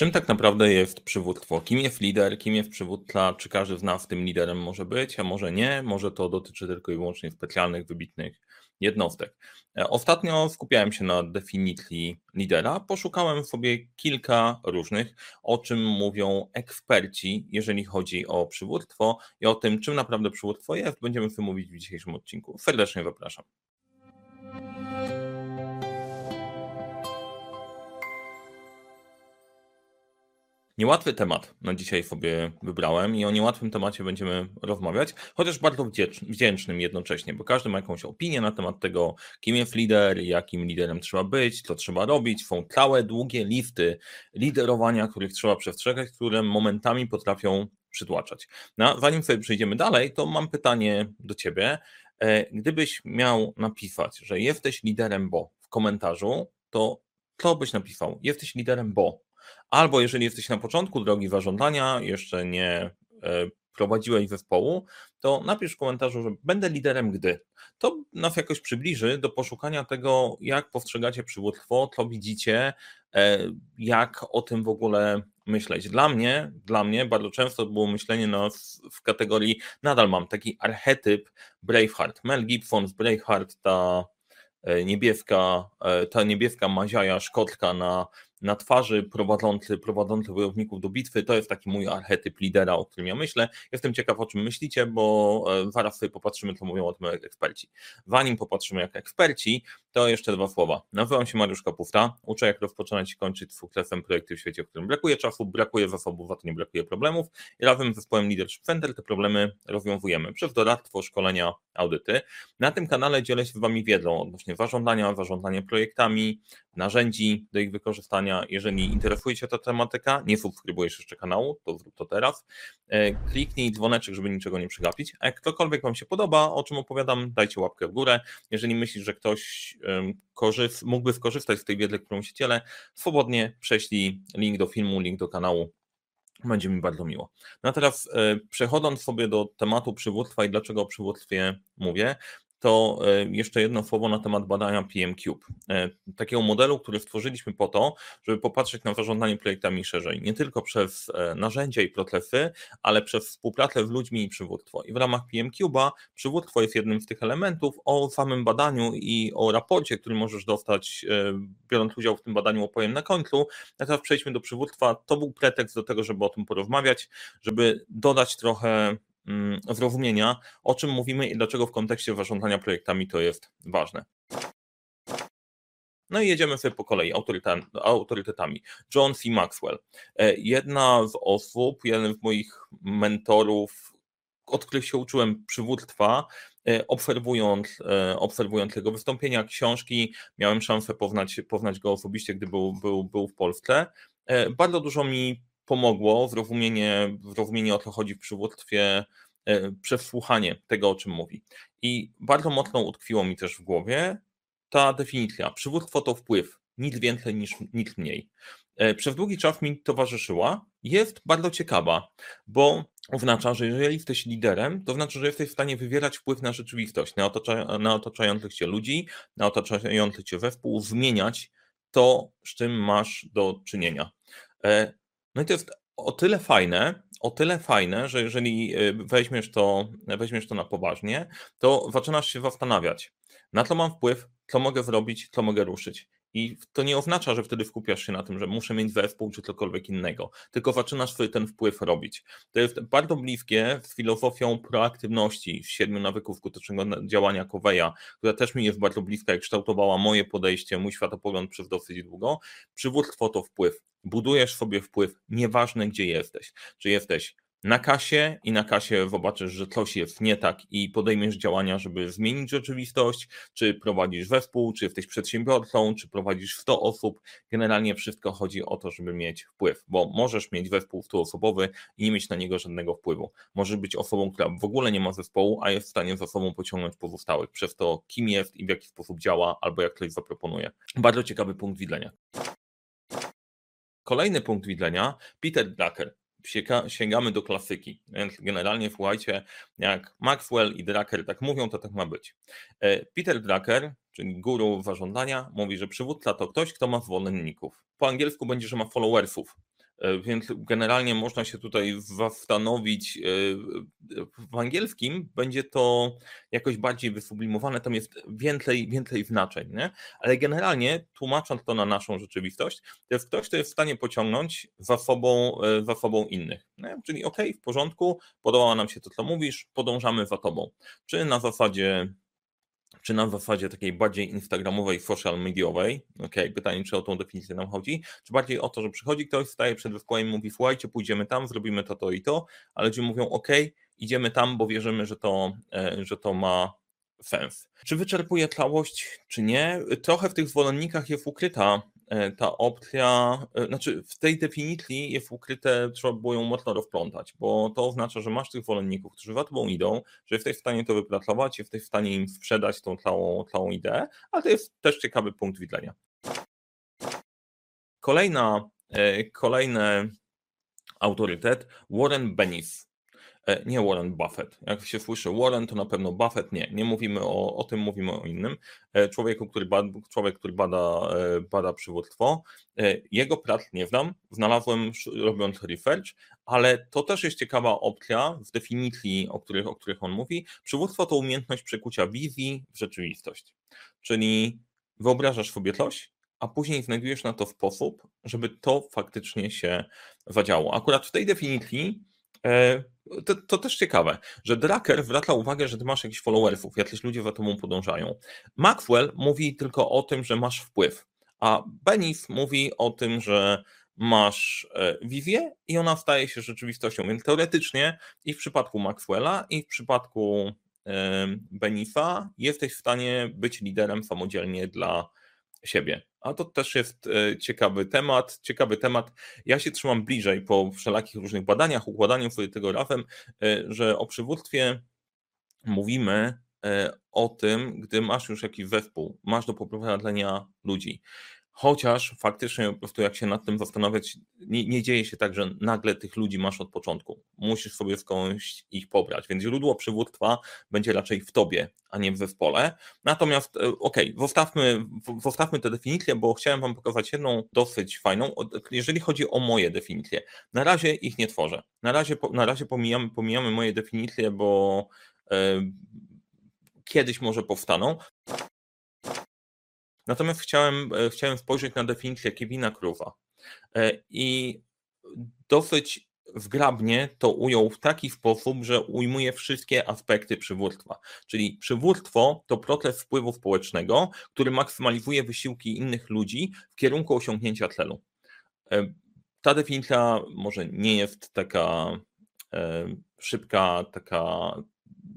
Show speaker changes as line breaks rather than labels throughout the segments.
Czym tak naprawdę jest przywództwo? Kim jest lider, kim jest przywódca? Czy każdy z nas tym liderem może być, a może nie? Może to dotyczy tylko i wyłącznie specjalnych, wybitnych jednostek. E, ostatnio skupiałem się na definicji lidera. Poszukałem sobie kilka różnych, o czym mówią eksperci, jeżeli chodzi o przywództwo i o tym, czym naprawdę przywództwo jest. Będziemy o tym mówić w dzisiejszym odcinku. Serdecznie zapraszam. Niełatwy temat na dzisiaj sobie wybrałem i o niełatwym temacie będziemy rozmawiać, chociaż bardzo wdzięcznym jednocześnie, bo każdy ma jakąś opinię na temat tego, kim jest lider, jakim liderem trzeba być, co trzeba robić. Są całe długie listy liderowania, których trzeba przestrzegać, które momentami potrafią przytłaczać. No, zanim sobie przejdziemy dalej, to mam pytanie do Ciebie. E, gdybyś miał napisać, że jesteś liderem, bo w komentarzu, to co byś napisał? Jesteś liderem, bo Albo jeżeli jesteś na początku drogi zażądania, jeszcze nie e, prowadziłeś zespołu, to napisz w komentarzu, że będę liderem gdy. To nas jakoś przybliży do poszukania tego, jak postrzegacie przywództwo, co widzicie, e, jak o tym w ogóle myśleć. Dla mnie, dla mnie bardzo często było myślenie no, w kategorii, nadal mam taki archetyp Braveheart. Mel Gibson z Braveheart, ta e, niebieska, ta niebieska maziaja szkotka na na twarzy prowadzący, prowadzący wojowników do bitwy. To jest taki mój archetyp lidera, o którym ja myślę. Jestem ciekaw, o czym myślicie, bo e, zaraz sobie popatrzymy, co mówią o tym eksperci. Zanim popatrzymy jak eksperci, to jeszcze dwa słowa. Nazywam się Mariusz Kapusta, uczę jak rozpoczynać i kończyć z sukcesem projekty w świecie, w którym brakuje czasu, brakuje zasobów, a to nie brakuje problemów i razem z zespołem Leadership Center te problemy rozwiązujemy przez doradztwo, szkolenia, audyty. Na tym kanale dzielę się z Wami wiedzą odnośnie zarządzania, zarządzania projektami, narzędzi do ich wykorzystania. Jeżeli interesuje Cię ta tematyka, nie subskrybujesz jeszcze kanału, to zrób to teraz. E, kliknij dzwoneczek, żeby niczego nie przegapić. A jak ktokolwiek Wam się podoba, o czym opowiadam, dajcie łapkę w górę. Jeżeli myślisz, że ktoś mógłby skorzystać z tej wiedzy, którą się dzielę, swobodnie prześlij link do filmu, link do kanału. Będzie mi bardzo miło. No a teraz e, przechodząc sobie do tematu przywództwa i dlaczego o przywództwie mówię, to e, jeszcze jedno słowo na temat badania PM Cube. E, takiego modelu, który stworzyliśmy po to, żeby popatrzeć na zarządzanie projektami szerzej, nie tylko przez e, narzędzia i procesy, ale przez współpracę z ludźmi i przywództwo. I w ramach PM Cube'a przywództwo jest jednym z tych elementów. O samym badaniu i o raporcie, który możesz dostać, biorąc udział w tym badaniu, opowiem na końcu. A teraz przejdźmy do przywództwa. To był pretekst do tego, żeby o tym porozmawiać, żeby dodać trochę zrozumienia, o czym mówimy i dlaczego w kontekście zarządzania projektami to jest ważne. No i jedziemy sobie po kolei autorytetami. John C. Maxwell. E, jedna z osób, jeden z moich mentorów, od których się uczyłem przywództwa, e, obserwując, e, obserwując jego wystąpienia, książki, miałem szansę poznać, poznać go osobiście, gdy był, był, był w Polsce. Bardzo dużo mi pomogło zrozumienie, zrozumienie o co chodzi w przywództwie, e, przesłuchanie tego, o czym mówi. I bardzo mocno utkwiło mi też w głowie ta definicja. Przywództwo to wpływ, nic więcej niż nic mniej. E, przez długi czas mi towarzyszyła, jest bardzo ciekawa, bo oznacza, że jeżeli jesteś liderem, to znaczy, że jesteś w stanie wywierać wpływ na rzeczywistość, na, na otaczających cię ludzi, na otaczających cię zespół, zmieniać to, z czym masz do czynienia. E, no i to jest o tyle fajne, o tyle fajne, że jeżeli y, weźmiesz to, weźmiesz to na poważnie, to zaczynasz się zastanawiać, na co mam wpływ, co mogę zrobić, co mogę ruszyć. I to nie oznacza, że wtedy skupiasz się na tym, że muszę mieć zespół czy cokolwiek innego, tylko zaczynasz sobie ten wpływ robić. To jest bardzo bliskie z filozofią proaktywności, siedmiu nawyków skutecznego działania Coveya, która też mi jest bardzo bliska i kształtowała moje podejście, mój światopogląd przez dosyć długo. Przywództwo to wpływ. Budujesz sobie wpływ, nieważne gdzie jesteś. Czy jesteś na kasie i na kasie zobaczysz, że coś jest nie tak i podejmiesz działania, żeby zmienić rzeczywistość, czy prowadzisz zespół, czy jesteś przedsiębiorcą, czy prowadzisz 100 osób. Generalnie wszystko chodzi o to, żeby mieć wpływ, bo możesz mieć zespół 100-osobowy i nie mieć na niego żadnego wpływu. Możesz być osobą, która w ogóle nie ma zespołu, a jest w stanie za sobą pociągnąć pozostałych przez to, kim jest i w jaki sposób działa, albo jak ktoś zaproponuje. Bardzo ciekawy punkt widzenia. Kolejny punkt widzenia, Peter Drucker sięgamy do klasyki. Więc generalnie słuchajcie, jak Maxwell i Drucker tak mówią, to tak ma być. E, Peter Drucker, czyli guru zarządzania, mówi, że przywódca to ktoś, kto ma zwolenników. Po angielsku będzie, że ma followersów. E, więc generalnie można się tutaj zastanowić, e, w angielskim będzie to jakoś bardziej wysublimowane, tam jest więcej, więcej znaczeń, nie? ale generalnie tłumacząc to na naszą rzeczywistość, to jest ktoś, kto jest w stanie pociągnąć za sobą, e, za sobą innych. Nie? Czyli ok, w porządku, podoba nam się to, co mówisz, podążamy za tobą. Czy na zasadzie czy na zasadzie takiej bardziej instagramowej, social mediowej, ok, pytanie, czy o tą definicję nam chodzi, czy bardziej o to, że przychodzi ktoś, staje przed zespołem i mówi, słuchajcie, pójdziemy tam, zrobimy to, to i to, ale ludzie mówią, ok, idziemy tam, bo wierzymy, że to, e, że to ma sens. Czy wyczerpuje całość, czy nie? Trochę w tych zwolennikach jest ukryta ta opcja, e, znaczy w tej definicji jest ukryte, trzeba było ją mocno rozplątać, bo to oznacza, że masz tych zwolenników, którzy za tobą idą, że jesteś w stanie to wypracować, jesteś w stanie im sprzedać tą całą, całą ideę, ale to jest też ciekawy punkt widzenia. Kolejna, e, kolejny autorytet, Warren Bennis. E, nie Warren Buffett. Jak się słyszy Warren, to na pewno Buffett. Nie, nie mówimy o, o tym, mówimy o innym. E, człowieku, który bada, człowiek, który bada, e, bada przywództwo. Jego prac nie znam, znalazłem robiąc research, ale to też jest ciekawa opcja w definicji, o których, o których on mówi. Przywództwo to umiejętność przekucia wizji w rzeczywistość. Czyli wyobrażasz sobie coś, a później znajdujesz na to sposób, żeby to faktycznie się zadziało. Akurat w tej definicji to, to, też ciekawe, że Drucker zwraca uwagę, że ty masz jakichś followersów, jacyś ludzie za tobą podążają. Maxwell mówi tylko o tym, że masz wpływ, a Benif mówi o tym, że masz e, wizję i ona staje się rzeczywistością. Więc teoretycznie i w przypadku Maxwella, i w przypadku Benifa jesteś w stanie być liderem samodzielnie dla siebie. A to też jest e, ciekawy temat. Ciekawy temat. Ja się trzymam bliżej po wszelakich różnych badaniach, układaniu tego razem, e, że o przywództwie mówimy e, o tym, gdy masz już jakiś zespół, masz do poprowadzenia ludzi. Chociaż faktycznie po prostu jak się nad tym zastanawiać, nie, nie, dzieje się tak, że nagle tych ludzi masz od początku. Musisz sobie skądś ich pobrać, więc źródło przywództwa będzie raczej w tobie, a nie w zespole. Natomiast e, okej, okay, zostawmy, zostawmy tę definicję, bo chciałem wam pokazać jedną dosyć fajną, jeżeli chodzi o moje definicje. Na razie ich nie tworzę. Na razie, na razie pomijamy, pomijamy moje definicje, bo e, kiedyś może powstaną. Natomiast chciałem, e, chciałem spojrzeć na definicję Kevina Kruwa e, i dosyć wgrabnie to ujął w taki sposób, że ujmuje wszystkie aspekty przywództwa. Czyli przywództwo to proces wpływu społecznego, który maksymalizuje wysiłki innych ludzi w kierunku osiągnięcia celu. E, ta definicja może nie jest taka szybka, taka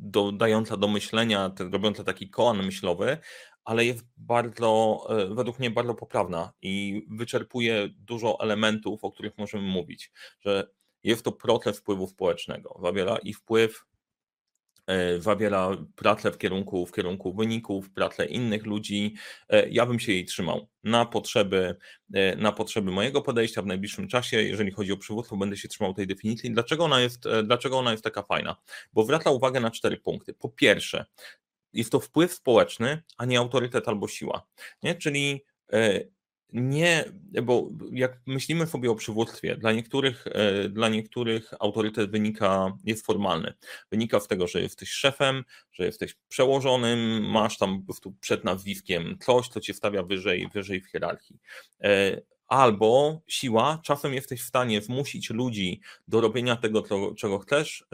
dodająca do myślenia, robiąca taki kołan myślowy, ale jest bardzo, e, według mnie bardzo poprawna i wyczerpuje dużo elementów, o których możemy mówić, że jest to proces wpływu społecznego, zawiera i wpływ, e, zawiera pracę w kierunku, w kierunku wyników, pracę innych ludzi. E, ja bym się jej trzymał na potrzeby, na potrzeby mojego podejścia w najbliższym czasie. Jeżeli chodzi o przywództwo, będę się trzymał tej definicji. Dlaczego ona jest, dlaczego ona jest taka fajna? Bo zwraca uwagę na cztery punkty. Po pierwsze, jest to wpływ społeczny, a nie autorytet albo siła. Nie? Czyli e, nie, bo jak myślimy sobie o przywództwie, dla niektórych, e, dla niektórych autorytet wynika, jest formalny. Wynika z tego, że jesteś szefem, że jesteś przełożonym, masz tam po prostu przed nazwiskiem coś, co cię stawia wyżej, wyżej w hierarchii. E, albo siła, czasem jesteś w stanie zmusić ludzi do robienia tego, czego chcesz,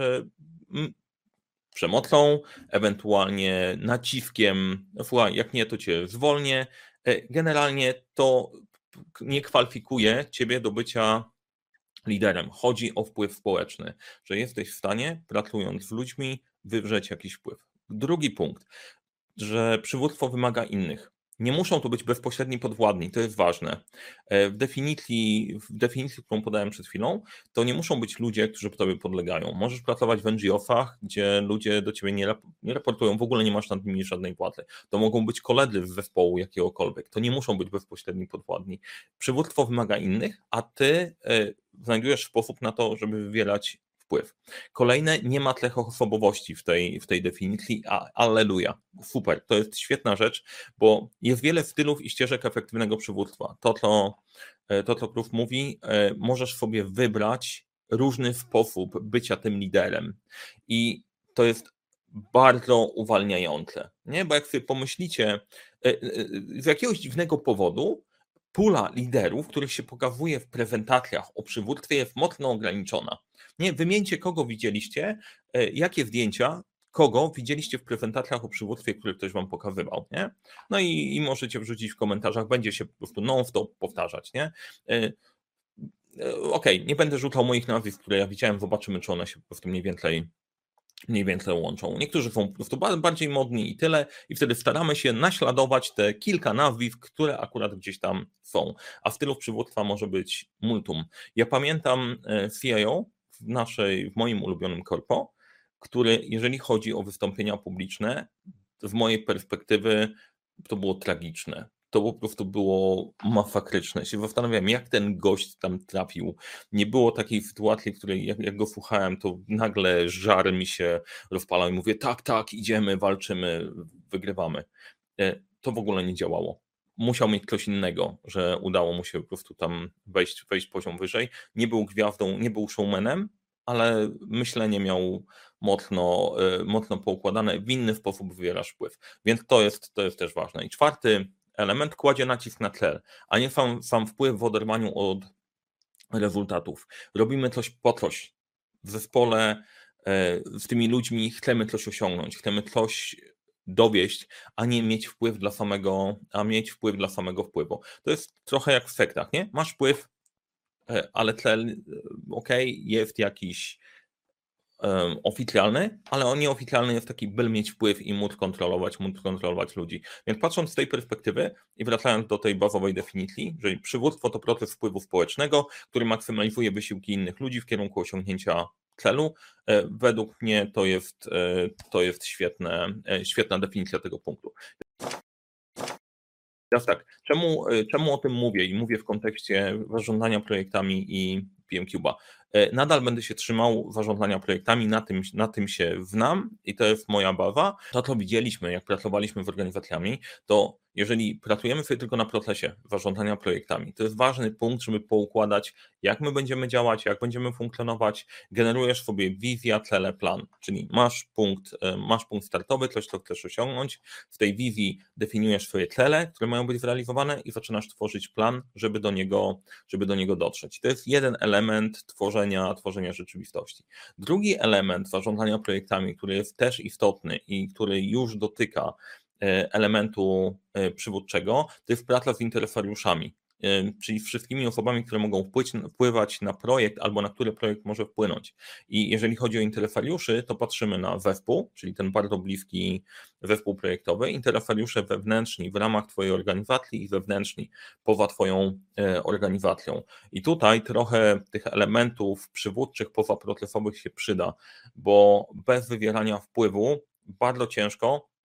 przemocą, ewentualnie naciskiem, jak nie, to cię zwolnię. E, generalnie to nie kwalifikuje ciebie do bycia liderem. Chodzi o wpływ społeczny, że jesteś w stanie, pracując z ludźmi, wywrzeć jakiś wpływ. Drugi punkt, że przywództwo wymaga innych. Nie muszą to być bezpośredni podwładni, to jest ważne. E, w definicji, w definicji, którą podałem przed chwilą, to nie muszą być ludzie, którzy tobie podlegają. Możesz pracować w NGO-sach, gdzie ludzie do ciebie nie, nie raportują, w ogóle nie masz nad nimi żadnej płaty. To mogą być koledzy z zespołu jakiegokolwiek. To nie muszą być bezpośredni podwładni. Przywództwo wymaga innych, a ty e, znajdujesz sposób na to, żeby wywierać wpływ. Kolejne, nie ma tlechoosobowości w tej, w tej definicji, a, alleluja, super, to jest świetna rzecz, bo jest wiele stylów i ścieżek efektywnego przywództwa. To, co, e, to, co Krów mówi, e, możesz sobie wybrać różny sposób bycia tym liderem i to jest bardzo uwalniające, nie? bo jak sobie pomyślicie, e, z jakiegoś dziwnego powodu pula liderów, których się pokazuje w prezentacjach o przywództwie jest mocno ograniczona. Nie, wymieńcie kogo widzieliście, e, jakie zdjęcia, kogo widzieliście w prezentacjach o przywództwie, które ktoś wam pokazywał, nie? No i, i możecie wrzucić w komentarzach, będzie się po prostu non-stop powtarzać, nie? E, e, okej, okay, nie będę rzucał moich nazwisk, które ja widziałem, zobaczymy, czy one się po prostu mniej więcej mniej więcej łączą. Niektórzy są po prostu bardziej modni i tyle, i wtedy staramy się naśladować te kilka nazwisk, które akurat gdzieś tam są. A stylów przywództwa może być multum. Ja pamiętam CIO w naszej, w moim ulubionym korpo, który, jeżeli chodzi o wystąpienia publiczne, z mojej perspektywy to było tragiczne. To po prostu było masakryczne. Się zastanawiam, jak ten gość tam trafił. Nie było takiej sytuacji, w której jak, jak go słuchałem, to nagle żar mi się rozpalał i mówię, tak, tak, idziemy, walczymy, wygrywamy. E, to w ogóle nie działało musiał mieć coś innego, że udało mu się po prostu tam wejść, wejść poziom wyżej. Nie był gwiazdą, nie był showmanem, ale myślenie miał mocno, e, mocno poukładane, w inny sposób wywierasz wpływ. Więc to jest, to jest też ważne. I czwarty element kładzie nacisk na cel, a nie sam, sam wpływ w oderwaniu od rezultatów. Robimy coś po coś. W zespole e, z tymi ludźmi chcemy coś osiągnąć, chcemy coś dowieść, a nie mieć wpływ dla samego, a mieć wpływ dla samego wpływu. To jest trochę jak w sektach, nie? Masz wpływ, e, ale cel, e, ok, jest jakiś um, oficjalny, ale on nieoficjalny jest taki, by mieć wpływ i móc kontrolować, móc kontrolować ludzi. Więc patrząc z tej perspektywy i wracając do tej bazowej definicji, że przywództwo to proces wpływu społecznego, który maksymalizuje wysiłki innych ludzi w kierunku osiągnięcia celu. E, według mnie to jest, e, to jest świetne, e, świetna definicja tego punktu. Teraz tak, czemu, czemu o tym mówię i mówię w kontekście zarządzania projektami i PMCube'a? Nadal będę się trzymał zarządzania projektami, na tym, na tym się wnam i to jest moja bawa. To, co widzieliśmy, jak pracowaliśmy z organizacjami, to jeżeli pracujemy sobie tylko na procesie zarządzania projektami, to jest ważny punkt, żeby poukładać, jak my będziemy działać, jak będziemy funkcjonować. Generujesz sobie wizja, cele, plan, czyli masz punkt, e, masz punkt startowy, coś, co chcesz osiągnąć. W tej wizji definiujesz swoje cele, które mają być zrealizowane i zaczynasz tworzyć plan, żeby do niego, żeby do niego dotrzeć. To jest jeden element tworzenia, tworzenia rzeczywistości. Drugi element zarządzania projektami, który jest też istotny i który już dotyka elementu e, przywódczego, to jest praca z interesariuszami, e, czyli wszystkimi osobami, które mogą wpływać na projekt albo na który projekt może wpłynąć. I jeżeli chodzi o interesariuszy, to patrzymy na zespół, czyli ten bardzo bliski zespół projektowy, interesariusze wewnętrzni w ramach Twojej organizacji i wewnętrzni poza Twoją organizacją. I tutaj trochę tych elementów przywódczych, pozaprocesowych się przyda, bo bez wywierania wpływu bardzo ciężko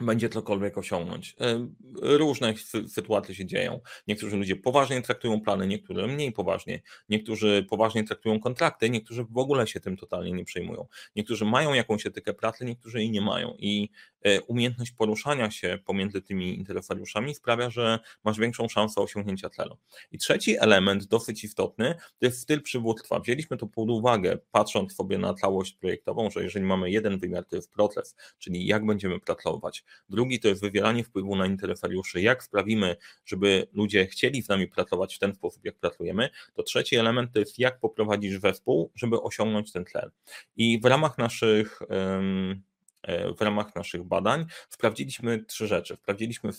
będzie cokolwiek osiągnąć. E, różne sytuacje się dzieją. Niektórzy ludzie poważnie traktują plany, niektórzy mniej poważnie. Niektórzy poważnie traktują kontrakty, niektórzy w ogóle się tym totalnie nie przejmują. Niektórzy mają jakąś etykę pracy, niektórzy jej nie mają. I e, umiejętność poruszania się pomiędzy tymi interesariuszami sprawia, że masz większą szansę osiągnięcia celu. I trzeci element, dosyć istotny, to jest styl przywództwa. Wzięliśmy to pod uwagę, patrząc sobie na całość projektową, że jeżeli mamy jeden wymiar, to jest proces, czyli jak będziemy pracować Drugi to jest wywieranie wpływu na interesariuszy, jak sprawimy, żeby ludzie chcieli z nami pracować w ten sposób, jak pracujemy. To trzeci element to jest jak poprowadzisz zespół, żeby osiągnąć ten cel. I w ramach naszych w ramach naszych badań sprawdziliśmy trzy rzeczy. Sprawdziliśmy,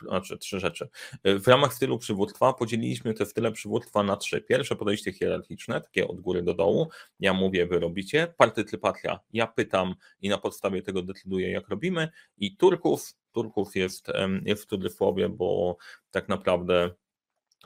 znaczy trzy rzeczy. W ramach stylu przywództwa podzieliliśmy te style przywództwa na trzy. Pierwsze podejście hierarchiczne, takie od góry do dołu. Ja mówię, wy robicie. Partycypacja, ja pytam i na podstawie tego decyduję, jak robimy. I Turków, Turków jest, jest w cudzysłowie, bo tak naprawdę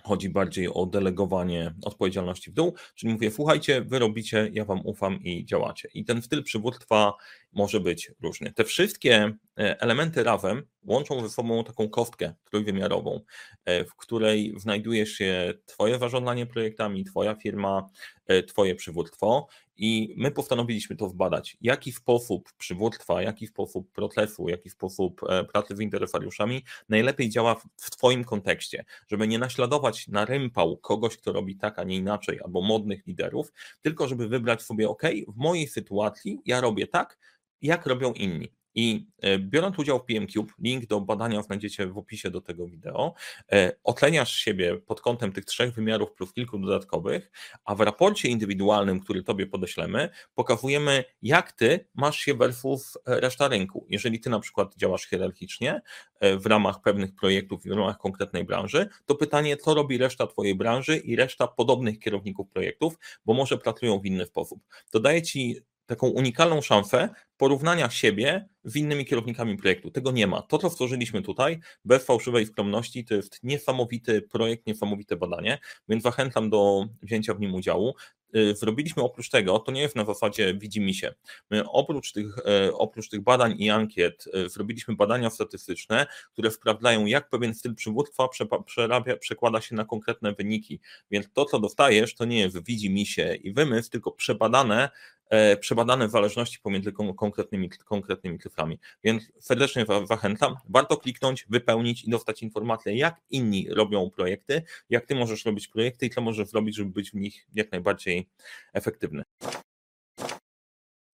Chodzi bardziej o delegowanie odpowiedzialności w dół, czyli mówię, słuchajcie, wy robicie, ja wam ufam i działacie. I ten styl przywództwa może być różny. Te wszystkie e, elementy RAWem łączą ze sobą taką kostkę trójwymiarową, e, w której znajduje się Twoje zarządzanie projektami, Twoja firma, e, Twoje przywództwo i my postanowiliśmy to zbadać, jaki sposób przywództwa, jaki sposób procesu, jaki sposób pracy z interesariuszami najlepiej działa w Twoim kontekście, żeby nie naśladować na rympał kogoś, kto robi tak, a nie inaczej, albo modnych liderów, tylko żeby wybrać sobie, ok, w mojej sytuacji ja robię tak, jak robią inni. I e, biorąc udział w PMCube, link do badania znajdziecie w opisie do tego wideo, e, oceniasz siebie pod kątem tych trzech wymiarów plus kilku dodatkowych, a w raporcie indywidualnym, który tobie podeślemy, pokazujemy, jak ty masz się versus reszta rynku. Jeżeli ty na przykład działasz hierarchicznie e, w ramach pewnych projektów i w ramach konkretnej branży, to pytanie, co robi reszta twojej branży i reszta podobnych kierowników projektów, bo może pracują w inny sposób. To daje ci taką unikalną szansę porównania siebie z innymi kierownikami projektu. Tego nie ma. To, co stworzyliśmy tutaj, bez fałszywej skromności, to jest niesamowity projekt, niesamowite badanie, więc zachęcam do wzięcia w nim udziału. Y, zrobiliśmy oprócz tego, to nie jest na zasadzie widzimy się. My oprócz tych, e, oprócz tych badań i ankiet e, zrobiliśmy badania statystyczne, które sprawdzają, jak pewien styl przywództwa przerabia, przekłada się na konkretne wyniki. Więc to, co dostajesz, to nie jest widzi się i wymysł, tylko przebadane E, przebadane zależności pomiędzy konkretnymi, konkretnymi cyframi. Więc serdecznie zachęcam. Warto kliknąć, wypełnić i dostać informację, jak inni robią projekty, jak ty możesz robić projekty i co możesz zrobić, żeby być w nich jak najbardziej efektywny.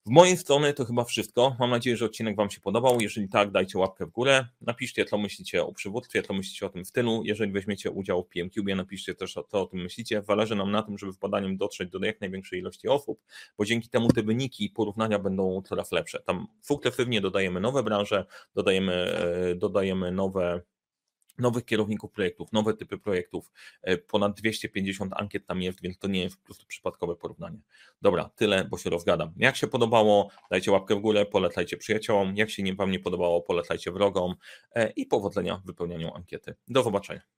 Z mojej strony to chyba wszystko. Mam nadzieję, że odcinek Wam się podobał. Jeżeli tak, dajcie łapkę w górę. Napiszcie, co myślicie o przywództwie, co myślicie o tym stylu. Jeżeli weźmiecie udział w PMCube, napiszcie też, co o tym myślicie. Zależy nam na tym, żeby w badaniem dotrzeć do jak największej ilości osób, bo dzięki temu te wyniki i porównania będą coraz lepsze. Tam sukcesywnie dodajemy nowe branże, dodajemy, e, dodajemy nowe nowych kierowników projektów, nowe typy projektów, e, ponad 250 ankiet tam jest, więc to nie jest po prostu przypadkowe porównanie. Dobra, tyle, bo się rozgadam. Jak się podobało, dajcie łapkę w górę, polecajcie przyjaciołom, jak się nie, Wam nie podobało, polecajcie wrogom e, i powodzenia w wypełnianiu ankiety. Do zobaczenia.